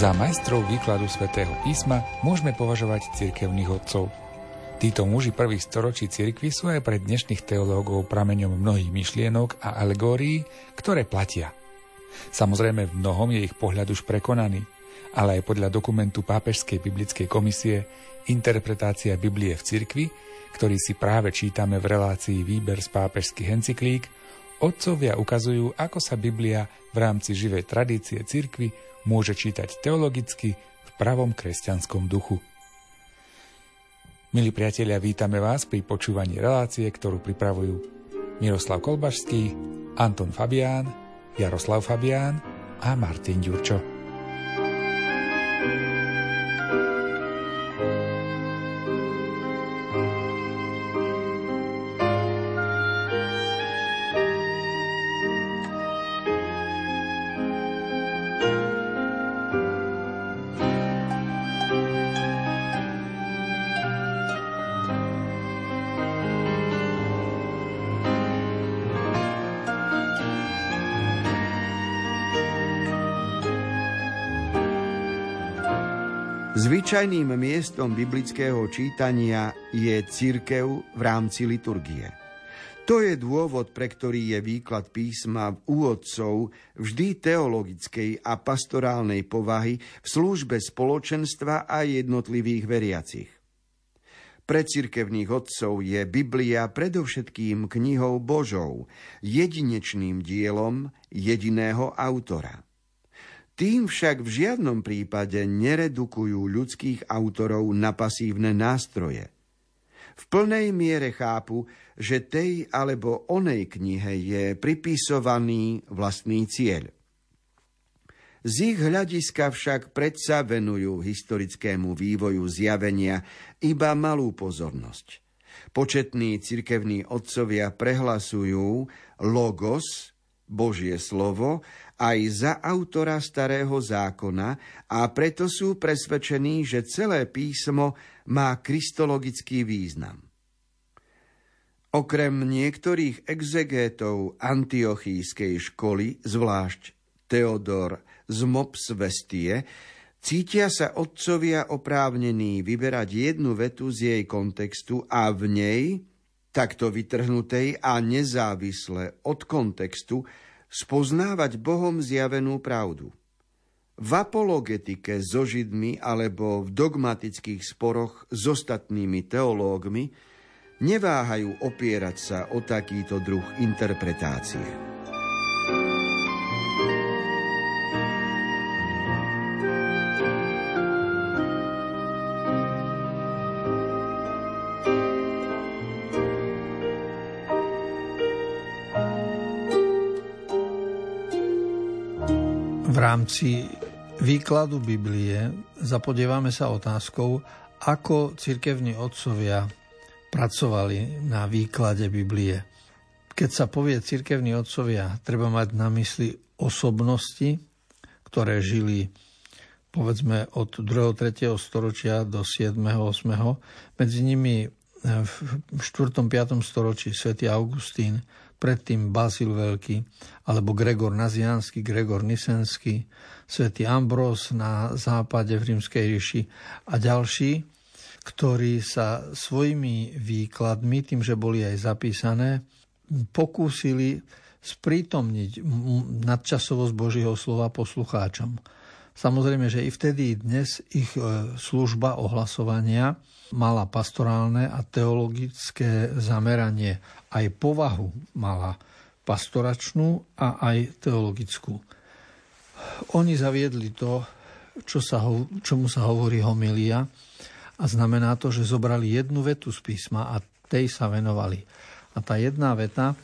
Za majstrov výkladu svätého písma môžeme považovať cirkevných otcov. Títo muži prvých storočí cirkvi sú aj pre dnešných teológov prameňom mnohých myšlienok a alegórií, ktoré platia. Samozrejme v mnohom je ich pohľad už prekonaný, ale aj podľa dokumentu Pápežskej biblickej komisie Interpretácia Biblie v cirkvi, ktorý si práve čítame v relácii Výber z pápežských encyklík, otcovia ukazujú, ako sa Biblia v rámci živej tradície cirkvi môže čítať teologicky v pravom kresťanskom duchu. Milí priatelia, vítame vás pri počúvaní relácie, ktorú pripravujú Miroslav Kolbašský, Anton Fabián, Jaroslav Fabián a Martin Ďurčo. Zvyčajným miestom biblického čítania je církev v rámci liturgie. To je dôvod, pre ktorý je výklad písma u otcov vždy teologickej a pastorálnej povahy v službe spoločenstva a jednotlivých veriacich. Pre cirkevných otcov je Biblia predovšetkým knihou Božou, jedinečným dielom jediného autora. Tým však v žiadnom prípade neredukujú ľudských autorov na pasívne nástroje. V plnej miere chápu, že tej alebo onej knihe je pripisovaný vlastný cieľ. Z ich hľadiska však predsa venujú historickému vývoju zjavenia iba malú pozornosť. Početní cirkevní otcovia prehlasujú logos, Božie slovo, aj za autora starého zákona a preto sú presvedčení, že celé písmo má kristologický význam. Okrem niektorých exegétov antiochískej školy, zvlášť Teodor z Mopsvestie, cítia sa otcovia oprávnení vyberať jednu vetu z jej kontextu a v nej, takto vytrhnutej a nezávisle od kontextu, spoznávať Bohom zjavenú pravdu. V apologetike so Židmi alebo v dogmatických sporoch s ostatnými teológmi neváhajú opierať sa o takýto druh interpretácie. Rámci výkladu Biblie zapodievame sa otázkou, ako cirkevní otcovia pracovali na výklade Biblie. Keď sa povie cirkevní otcovia, treba mať na mysli osobnosti, ktoré žili povedzme od 2. 3. storočia do 7. 8. Medzi nimi v 4. 5. storočí svätý Augustín, predtým Basil Veľký, alebo Gregor Nazianský, Gregor Nisenský, svätý Ambros na západe v Rímskej ríši a ďalší, ktorí sa svojimi výkladmi, tým, že boli aj zapísané, pokúsili sprítomniť nadčasovosť Božieho slova poslucháčom. Samozrejme, že i vtedy dnes ich e, služba ohlasovania mala pastorálne a teologické zameranie. Aj povahu mala pastoračnú a aj teologickú. Oni zaviedli to, čo sa, čomu sa hovorí homilia a znamená to, že zobrali jednu vetu z písma a tej sa venovali. A tá jedna veta,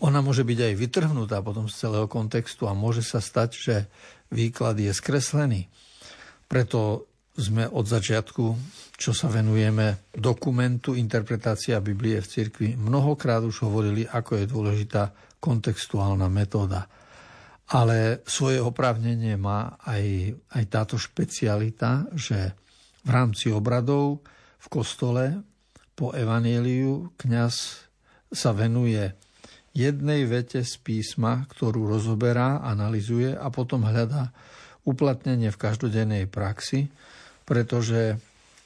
ona môže byť aj vytrhnutá potom z celého kontextu a môže sa stať, že výklad je skreslený. Preto sme od začiatku, čo sa venujeme dokumentu interpretácia Biblie v cirkvi, mnohokrát už hovorili, ako je dôležitá kontextuálna metóda. Ale svoje oprávnenie má aj, aj táto špecialita, že v rámci obradov v kostole po evanieliu kňaz sa venuje jednej vete z písma, ktorú rozoberá, analizuje a potom hľadá uplatnenie v každodennej praxi, pretože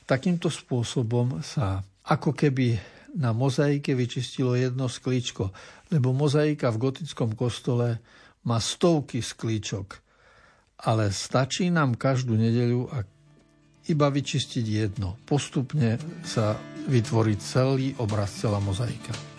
takýmto spôsobom sa ako keby na mozaike vyčistilo jedno sklíčko, lebo mozaika v gotickom kostole má stovky sklíčok, ale stačí nám každú nedeľu a iba vyčistiť jedno. Postupne sa vytvorí celý obraz, celá mozaika.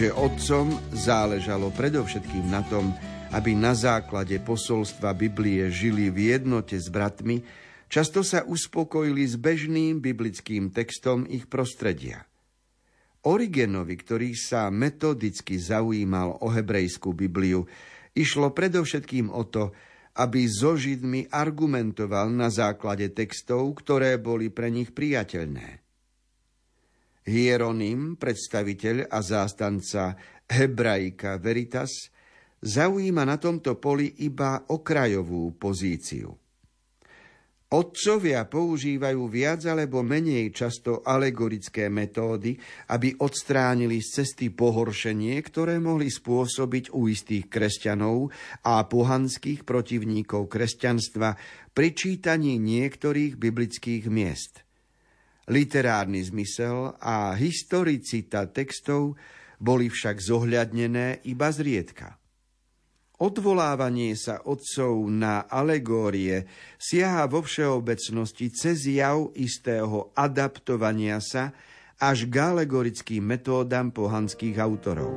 Keďže otcom záležalo predovšetkým na tom, aby na základe posolstva Biblie žili v jednote s bratmi, často sa uspokojili s bežným biblickým textom ich prostredia. Origenovi, ktorý sa metodicky zaujímal o hebrejskú Bibliu, išlo predovšetkým o to, aby so Židmi argumentoval na základe textov, ktoré boli pre nich priateľné. Hieronym, predstaviteľ a zástanca Hebraika Veritas, zaujíma na tomto poli iba okrajovú pozíciu. Otcovia používajú viac alebo menej často alegorické metódy, aby odstránili z cesty pohoršenie, ktoré mohli spôsobiť u istých kresťanov a pohanských protivníkov kresťanstva pri čítaní niektorých biblických miest – Literárny zmysel a historicita textov boli však zohľadnené iba zriedka. Odvolávanie sa otcov na alegórie siaha vo všeobecnosti cez jav istého adaptovania sa až k alegorickým metódam pohanských autorov.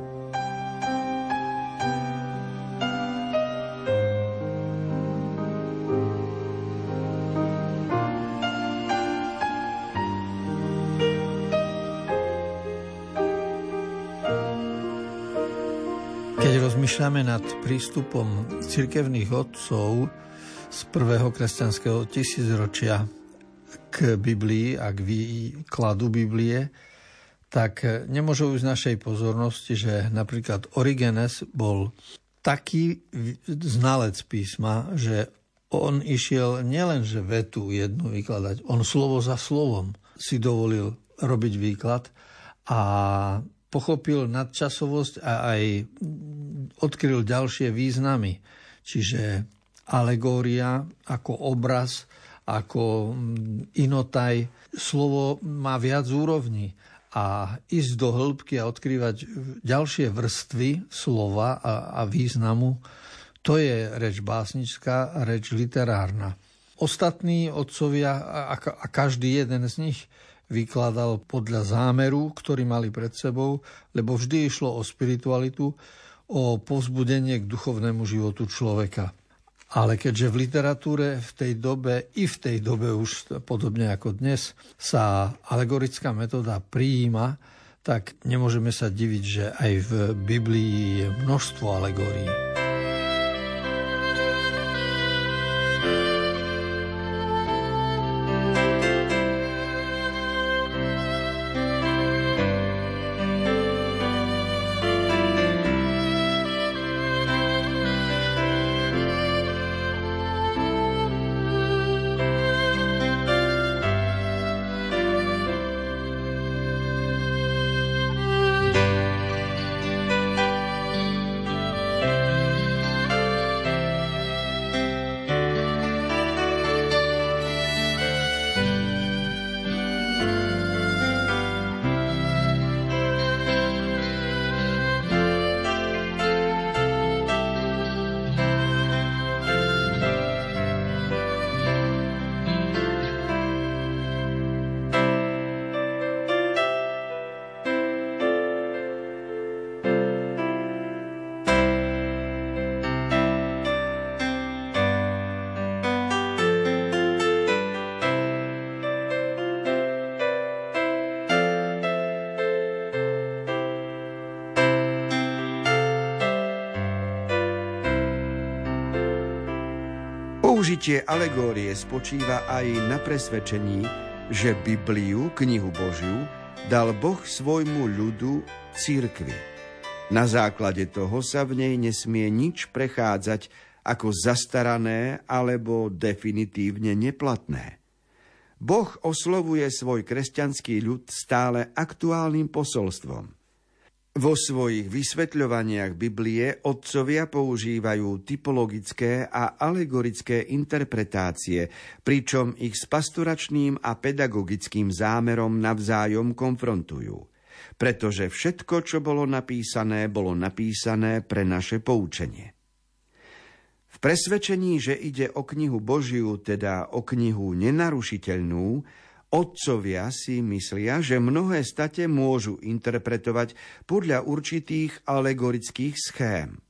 Rozmýšľame nad prístupom cirkevných otcov z prvého kresťanského tisícročia k Biblii a k výkladu Biblie, tak nemôžu z našej pozornosti, že napríklad Origenes bol taký znalec písma, že on išiel nielenže vetu jednu vykladať, on slovo za slovom si dovolil robiť výklad a pochopil nadčasovosť a aj odkryl ďalšie významy. Čiže alegória ako obraz, ako mm, inotaj. Slovo má viac úrovní a ísť do hĺbky a odkrývať ďalšie vrstvy slova a, a významu, to je reč básnická, reč literárna. Ostatní otcovia a, a každý jeden z nich vykladal podľa zámeru, ktorý mali pred sebou, lebo vždy išlo o spiritualitu, o povzbudenie k duchovnému životu človeka. Ale keďže v literatúre v tej dobe, i v tej dobe už podobne ako dnes, sa alegorická metóda prijíma, tak nemôžeme sa diviť, že aj v Biblii je množstvo alegórií. Použitie alegórie spočíva aj na presvedčení, že Bibliu, knihu Božiu, dal Boh svojmu ľudu církvi. Na základe toho sa v nej nesmie nič prechádzať ako zastarané alebo definitívne neplatné. Boh oslovuje svoj kresťanský ľud stále aktuálnym posolstvom – vo svojich vysvetľovaniach Biblie otcovia používajú typologické a alegorické interpretácie, pričom ich s pastoračným a pedagogickým zámerom navzájom konfrontujú. Pretože všetko, čo bolo napísané, bolo napísané pre naše poučenie. V presvedčení, že ide o knihu Božiu, teda o knihu nenarušiteľnú, Otcovia si myslia, že mnohé state môžu interpretovať podľa určitých alegorických schém.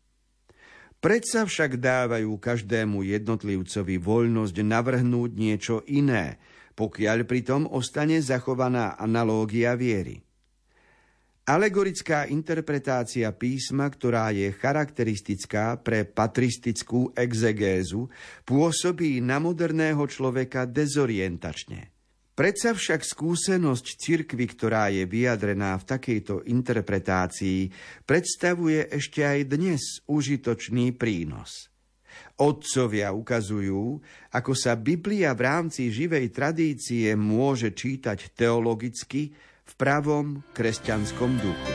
Predsa však dávajú každému jednotlivcovi voľnosť navrhnúť niečo iné, pokiaľ pritom ostane zachovaná analógia viery. Alegorická interpretácia písma, ktorá je charakteristická pre patristickú exegézu, pôsobí na moderného človeka dezorientačne. Predsa však skúsenosť cirkvy, ktorá je vyjadrená v takejto interpretácii, predstavuje ešte aj dnes užitočný prínos. Otcovia ukazujú, ako sa Biblia v rámci živej tradície môže čítať teologicky v pravom kresťanskom duchu.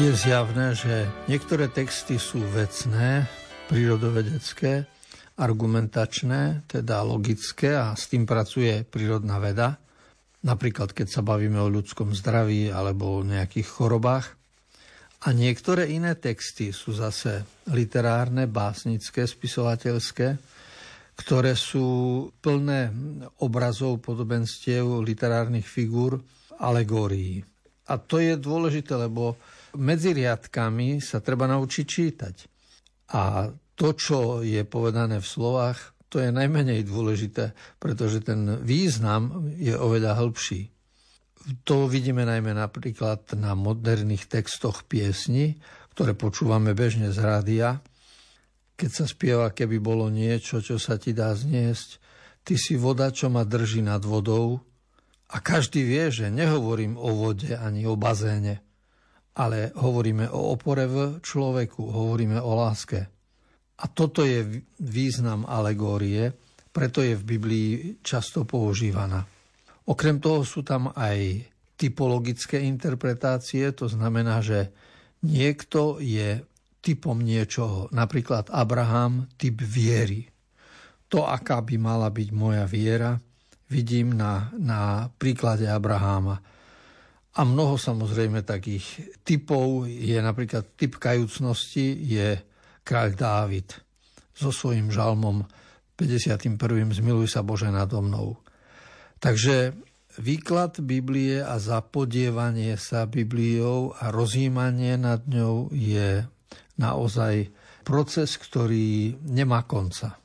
Je zjavné, že niektoré texty sú vecné, prírodovedecké, argumentačné, teda logické a s tým pracuje prírodná veda. Napríklad, keď sa bavíme o ľudskom zdraví alebo o nejakých chorobách. A niektoré iné texty sú zase literárne, básnické, spisovateľské, ktoré sú plné obrazov, podobenstiev, literárnych figúr, alegórií. A to je dôležité, lebo medzi riadkami sa treba naučiť čítať. A to, čo je povedané v slovách, to je najmenej dôležité, pretože ten význam je oveľa hĺbší. To vidíme najmä napríklad na moderných textoch piesni, ktoré počúvame bežne z rádia. Keď sa spieva, keby bolo niečo, čo sa ti dá zniesť, ty si voda, čo ma drží nad vodou. A každý vie, že nehovorím o vode ani o bazéne, ale hovoríme o opore v človeku, hovoríme o láske. A toto je význam alegórie, preto je v Biblii často používaná. Okrem toho sú tam aj typologické interpretácie, to znamená, že niekto je typom niečoho. Napríklad Abraham, typ viery. To, aká by mala byť moja viera, vidím na, na príklade Abraháma. A mnoho samozrejme takých typov je napríklad typ kajúcnosti, je kráľ Dávid so svojím žalmom 51. Zmiluj sa Bože nado mnou. Takže výklad Biblie a zapodievanie sa Bibliou a rozjímanie nad ňou je naozaj proces, ktorý nemá konca.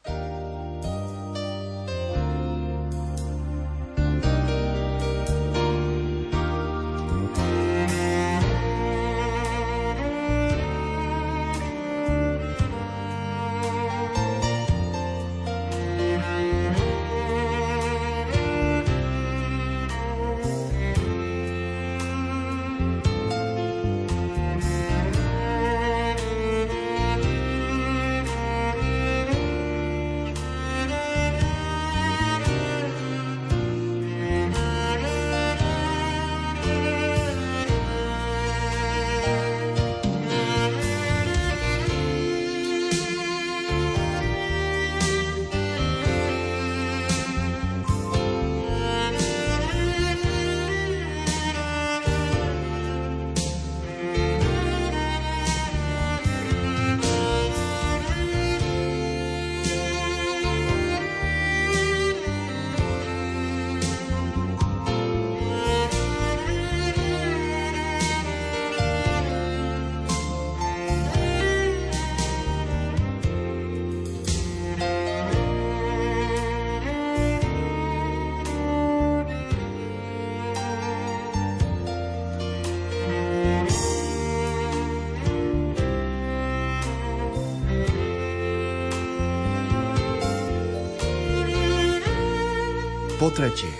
Po tretie,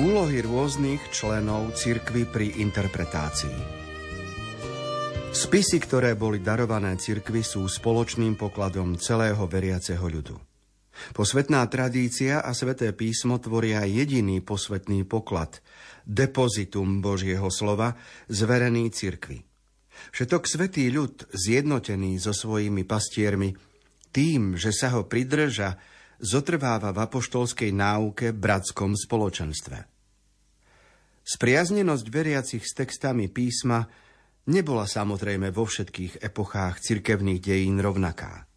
úlohy rôznych členov cirkvy pri interpretácii. Spisy, ktoré boli darované cirkvi, sú spoločným pokladom celého veriaceho ľudu. Posvetná tradícia a sveté písmo tvoria jediný posvetný poklad, depozitum Božieho slova, zverený cirkvi. Všetok svetý ľud, zjednotený so svojimi pastiermi, tým, že sa ho pridrža, zotrváva v apoštolskej náuke bratskom spoločenstve. Spriaznenosť veriacich s textami písma nebola samozrejme vo všetkých epochách cirkevných dejín rovnaká.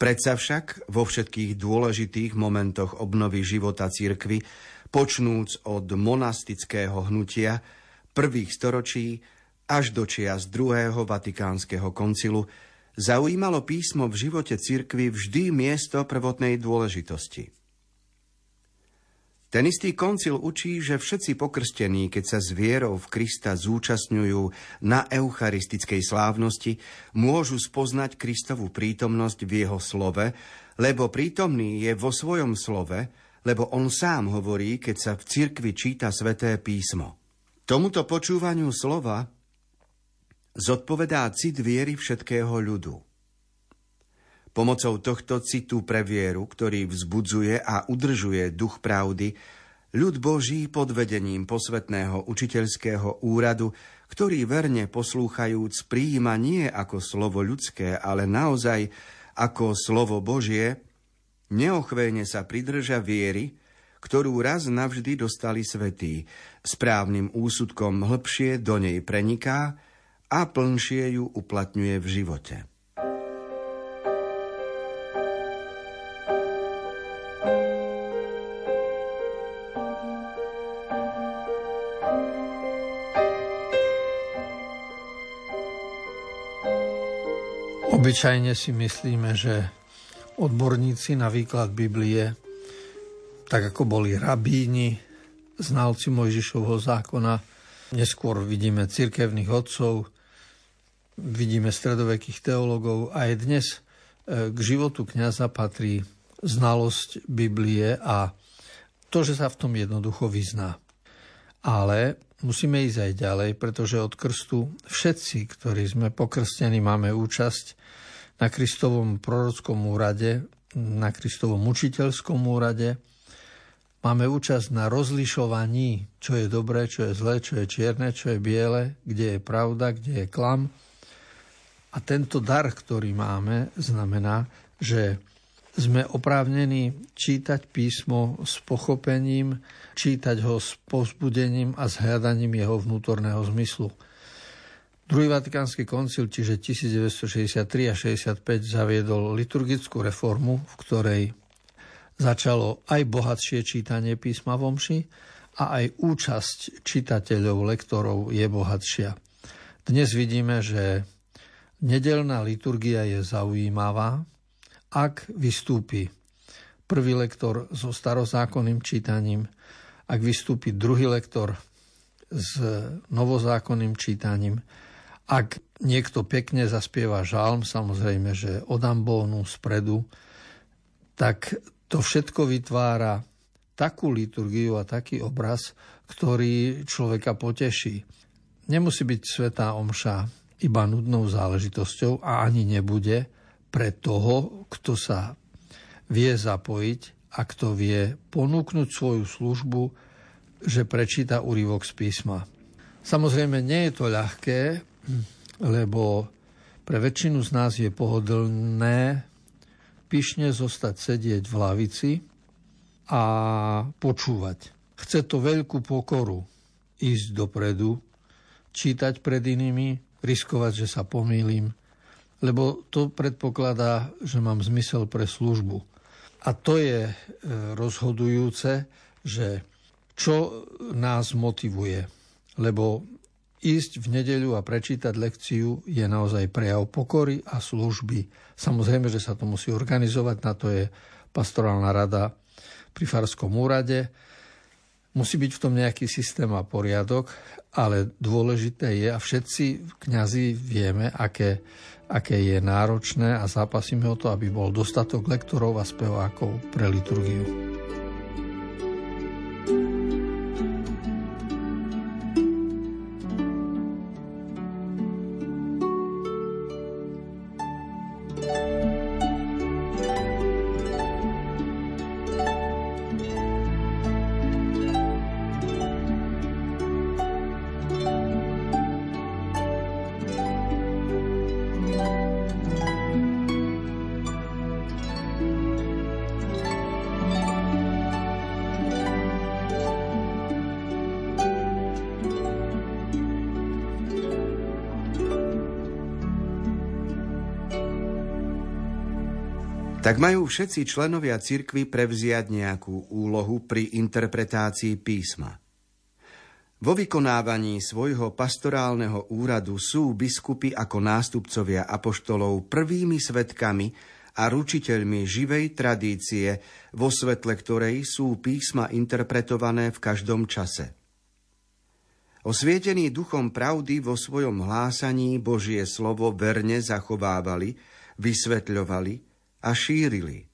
Predsa však vo všetkých dôležitých momentoch obnovy života cirkvy, počnúc od monastického hnutia prvých storočí až do čias druhého vatikánskeho koncilu, zaujímalo písmo v živote cirkvy vždy miesto prvotnej dôležitosti – ten istý koncil učí, že všetci pokrstení, keď sa s vierou v Krista zúčastňujú na eucharistickej slávnosti, môžu spoznať Kristovú prítomnosť v jeho slove, lebo prítomný je vo svojom slove, lebo on sám hovorí, keď sa v cirkvi číta sveté písmo. Tomuto počúvaniu slova zodpovedá cit viery všetkého ľudu. Pomocou tohto citu pre vieru, ktorý vzbudzuje a udržuje duch pravdy, ľud Boží pod vedením posvetného učiteľského úradu, ktorý verne poslúchajúc prijíma nie ako slovo ľudské, ale naozaj ako slovo Božie, neochvejne sa pridrža viery, ktorú raz navždy dostali svetí, správnym úsudkom hlbšie do nej preniká a plnšie ju uplatňuje v živote. Obyčajne si myslíme, že odborníci na výklad Biblie, tak ako boli rabíni, znalci Mojžišovho zákona, neskôr vidíme cirkevných otcov, vidíme stredovekých teologov a aj dnes e, k životu kňaza patrí znalosť Biblie a to, že sa v tom jednoducho vyzná. Ale musíme ísť aj ďalej, pretože od krstu všetci, ktorí sme pokrstení, máme účasť na Kristovom prorockom úrade, na Kristovom učiteľskom úrade. Máme účasť na rozlišovaní, čo je dobré, čo je zlé, čo je čierne, čo je biele, kde je pravda, kde je klam. A tento dar, ktorý máme, znamená, že sme oprávnení čítať písmo s pochopením, čítať ho s povzbudením a s hľadaním jeho vnútorného zmyslu. Druhý vatikánsky koncil, čiže 1963 a 65, zaviedol liturgickú reformu, v ktorej začalo aj bohatšie čítanie písma v omši a aj účasť čitateľov, lektorov je bohatšia. Dnes vidíme, že nedelná liturgia je zaujímavá, ak vystúpi prvý lektor so starozákonným čítaním, ak vystúpi druhý lektor s novozákonným čítaním, ak niekto pekne zaspieva žalm, samozrejme, že od ambónu spredu, tak to všetko vytvára takú liturgiu a taký obraz, ktorý človeka poteší. Nemusí byť svetá omša iba nudnou záležitosťou a ani nebude pre toho, kto sa vie zapojiť a kto vie ponúknuť svoju službu, že prečíta úryvok z písma. Samozrejme, nie je to ľahké, lebo pre väčšinu z nás je pohodlné pyšne zostať sedieť v lavici a počúvať. Chce to veľkú pokoru ísť dopredu, čítať pred inými, riskovať, že sa pomýlim, lebo to predpokladá, že mám zmysel pre službu. A to je e, rozhodujúce, že čo nás motivuje. Lebo Ísť v nedeľu a prečítať lekciu je naozaj prejav pokory a služby. Samozrejme, že sa to musí organizovať, na to je pastorálna rada pri Farskom úrade. Musí byť v tom nejaký systém a poriadok, ale dôležité je, a všetci kňazi vieme, aké, aké je náročné a zápasíme o to, aby bol dostatok lektorov a spevákov pre liturgiu. Tak majú všetci členovia cirkvy prevziať nejakú úlohu pri interpretácii písma. Vo vykonávaní svojho pastorálneho úradu sú biskupy ako nástupcovia apoštolov prvými svetkami a ručiteľmi živej tradície, vo svetle ktorej sú písma interpretované v každom čase. Osvietení duchom pravdy vo svojom hlásaní Božie slovo verne zachovávali, vysvetľovali a šírili.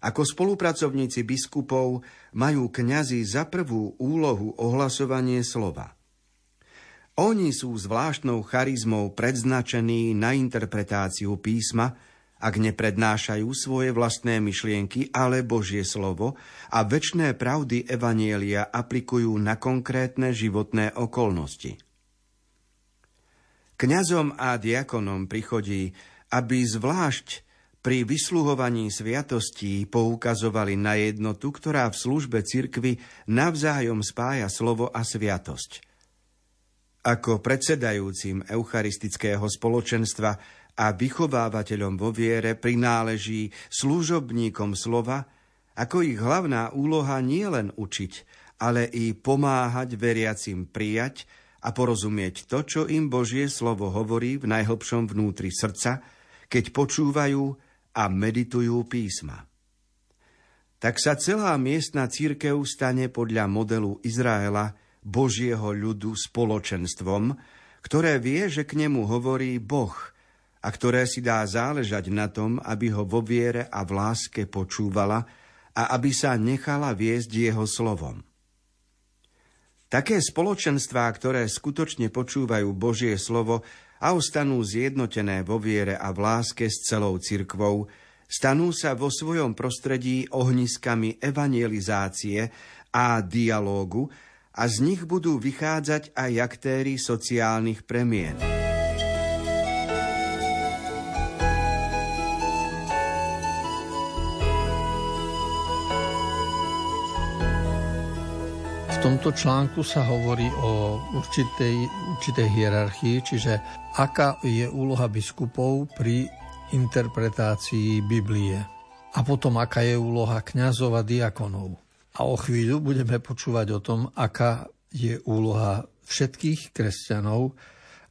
Ako spolupracovníci biskupov majú kňazi za prvú úlohu ohlasovanie slova. Oni sú zvláštnou charizmou predznačení na interpretáciu písma, ak neprednášajú svoje vlastné myšlienky, ale Božie slovo a väčšné pravdy Evanielia aplikujú na konkrétne životné okolnosti. Kňazom a diakonom prichodí, aby zvlášť pri vysluhovaní sviatostí poukazovali na jednotu, ktorá v službe cirkvy navzájom spája slovo a sviatosť. Ako predsedajúcim eucharistického spoločenstva a vychovávateľom vo viere prináleží služobníkom slova, ako ich hlavná úloha nie len učiť, ale i pomáhať veriacim prijať a porozumieť to, čo im Božie slovo hovorí v najhlbšom vnútri srdca, keď počúvajú a meditujú písma. Tak sa celá miestna církev stane podľa modelu Izraela Božieho ľudu spoločenstvom, ktoré vie, že k nemu hovorí Boh a ktoré si dá záležať na tom, aby ho vo viere a v láske počúvala a aby sa nechala viesť jeho slovom. Také spoločenstvá, ktoré skutočne počúvajú Božie slovo, a ostanú zjednotené vo viere a v láske s celou cirkvou, stanú sa vo svojom prostredí ohniskami evangelizácie a dialógu a z nich budú vychádzať aj aktéry sociálnych premien. Tomto článku sa hovorí o určitej, určitej hierarchii, čiže aká je úloha biskupov pri interpretácii Biblie a potom aká je úloha kňazov a diakonov. A o chvíľu budeme počúvať o tom, aká je úloha všetkých kresťanov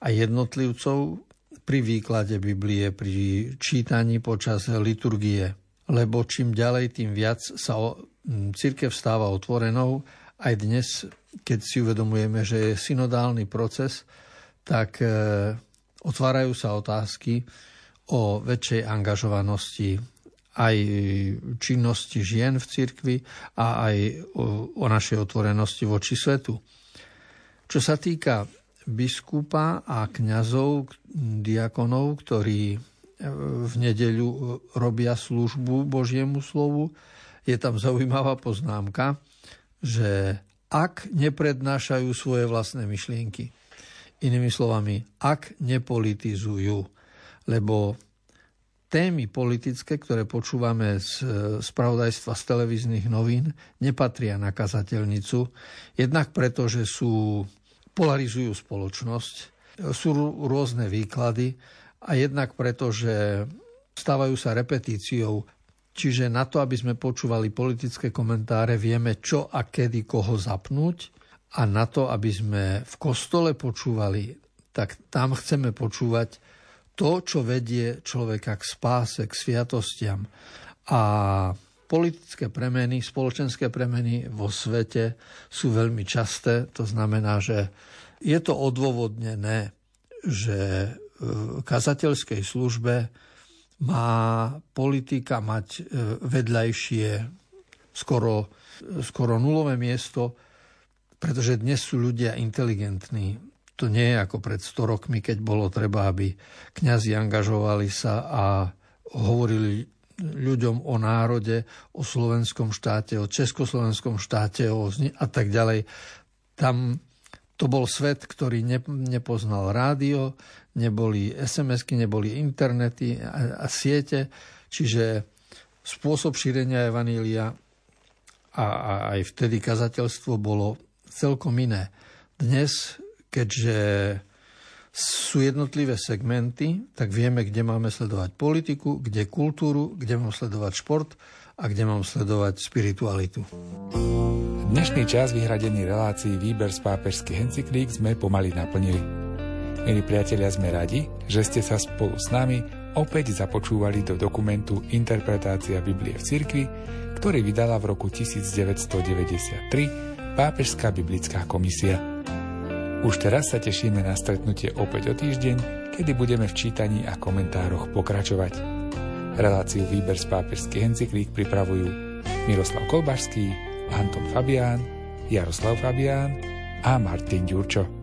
a jednotlivcov pri výklade Biblie, pri čítaní počas liturgie. Lebo čím ďalej, tým viac sa církev stáva otvorenou aj dnes, keď si uvedomujeme, že je synodálny proces, tak e, otvárajú sa otázky o väčšej angažovanosti aj činnosti žien v cirkvi a aj o, našej otvorenosti voči svetu. Čo sa týka biskupa a kňazov, diakonov, ktorí e, v nedeľu robia službu Božiemu slovu, je tam zaujímavá poznámka, že ak neprednášajú svoje vlastné myšlienky, inými slovami, ak nepolitizujú, lebo témy politické, ktoré počúvame z spravodajstva z televíznych novín, nepatria na kazateľnicu. Jednak preto, že sú, polarizujú spoločnosť, sú rôzne výklady a jednak preto, že stávajú sa repetíciou Čiže na to, aby sme počúvali politické komentáre, vieme čo a kedy koho zapnúť a na to, aby sme v kostole počúvali, tak tam chceme počúvať to, čo vedie človeka k spáse, k sviatostiam. A politické premeny, spoločenské premeny vo svete sú veľmi časté. To znamená, že je to odôvodnené, že v kazateľskej službe má politika mať e, vedľajšie skoro, skoro nulové miesto, pretože dnes sú ľudia inteligentní. To nie je ako pred 100 rokmi, keď bolo treba, aby kňazi angažovali sa a hovorili ľuďom o národe, o slovenskom štáte, o československom štáte o, a tak ďalej. Tam to bol svet, ktorý nepoznal rádio, neboli SMS-ky, neboli internety a, a siete, čiže spôsob šírenia evanília a, a aj vtedy kazateľstvo bolo celkom iné. Dnes, keďže sú jednotlivé segmenty, tak vieme, kde máme sledovať politiku, kde kultúru, kde mám sledovať šport a kde mám sledovať spiritualitu. Dnešný čas vyhradený relácií výber z pápežských encyklík sme pomaly naplnili. Milí priatelia, sme radi, že ste sa spolu s nami opäť započúvali do dokumentu Interpretácia Biblie v cirkvi, ktorý vydala v roku 1993 Pápežská biblická komisia. Už teraz sa tešíme na stretnutie opäť o týždeň, kedy budeme v čítaní a komentároch pokračovať. Reláciu Výber z pápežských encyklík pripravujú Miroslav Kolbašský, Anton Fabián, Jaroslav Fabián a Martin Ďurčo.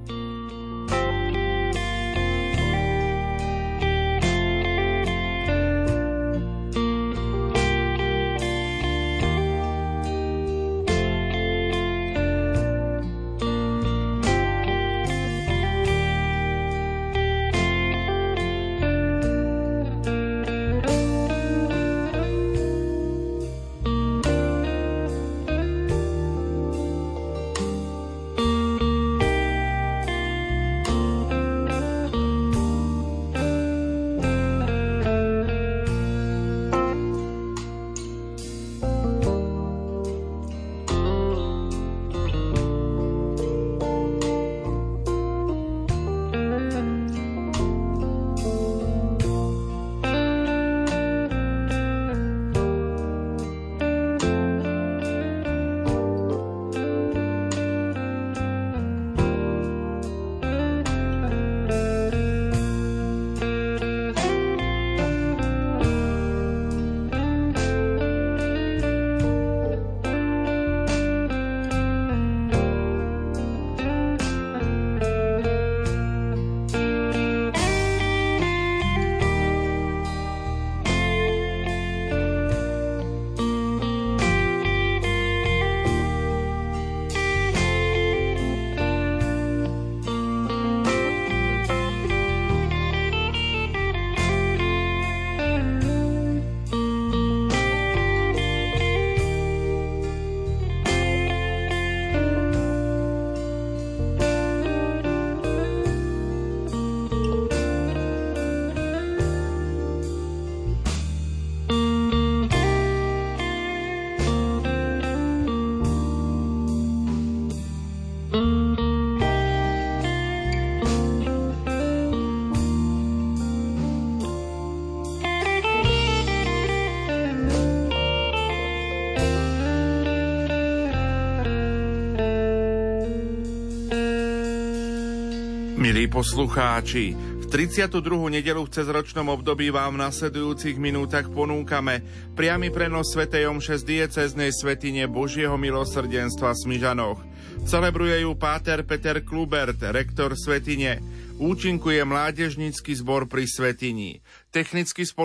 Milí poslucháči, v 32. nedelu v cezročnom období vám v nasledujúcich minútach ponúkame priamy prenos Sv. Omše z dieceznej svetine Božieho milosrdenstva v Smižanoch. Celebruje ju páter Peter Klubert, rektor svetine. Účinkuje mládežnícky zbor pri svetini. Technicky spolu